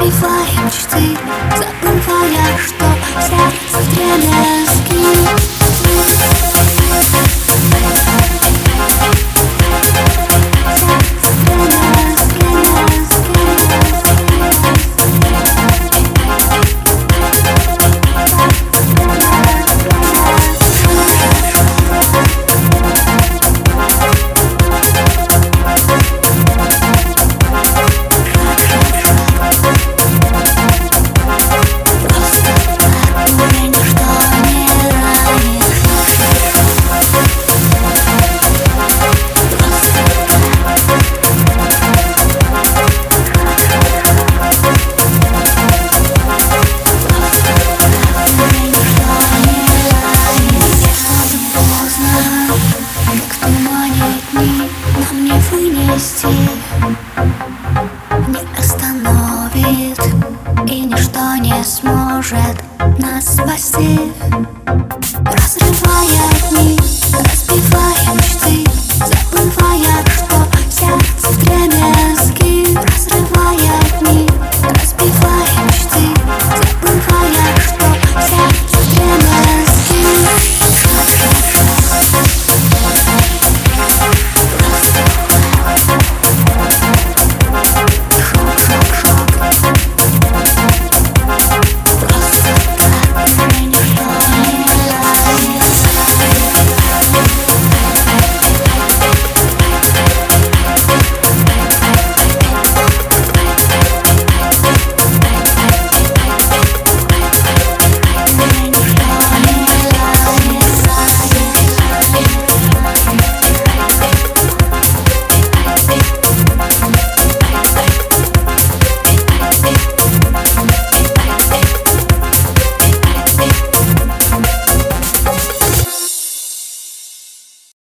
me fly. страсти Не остановит И ничто не сможет нас спасти. Разрывая мир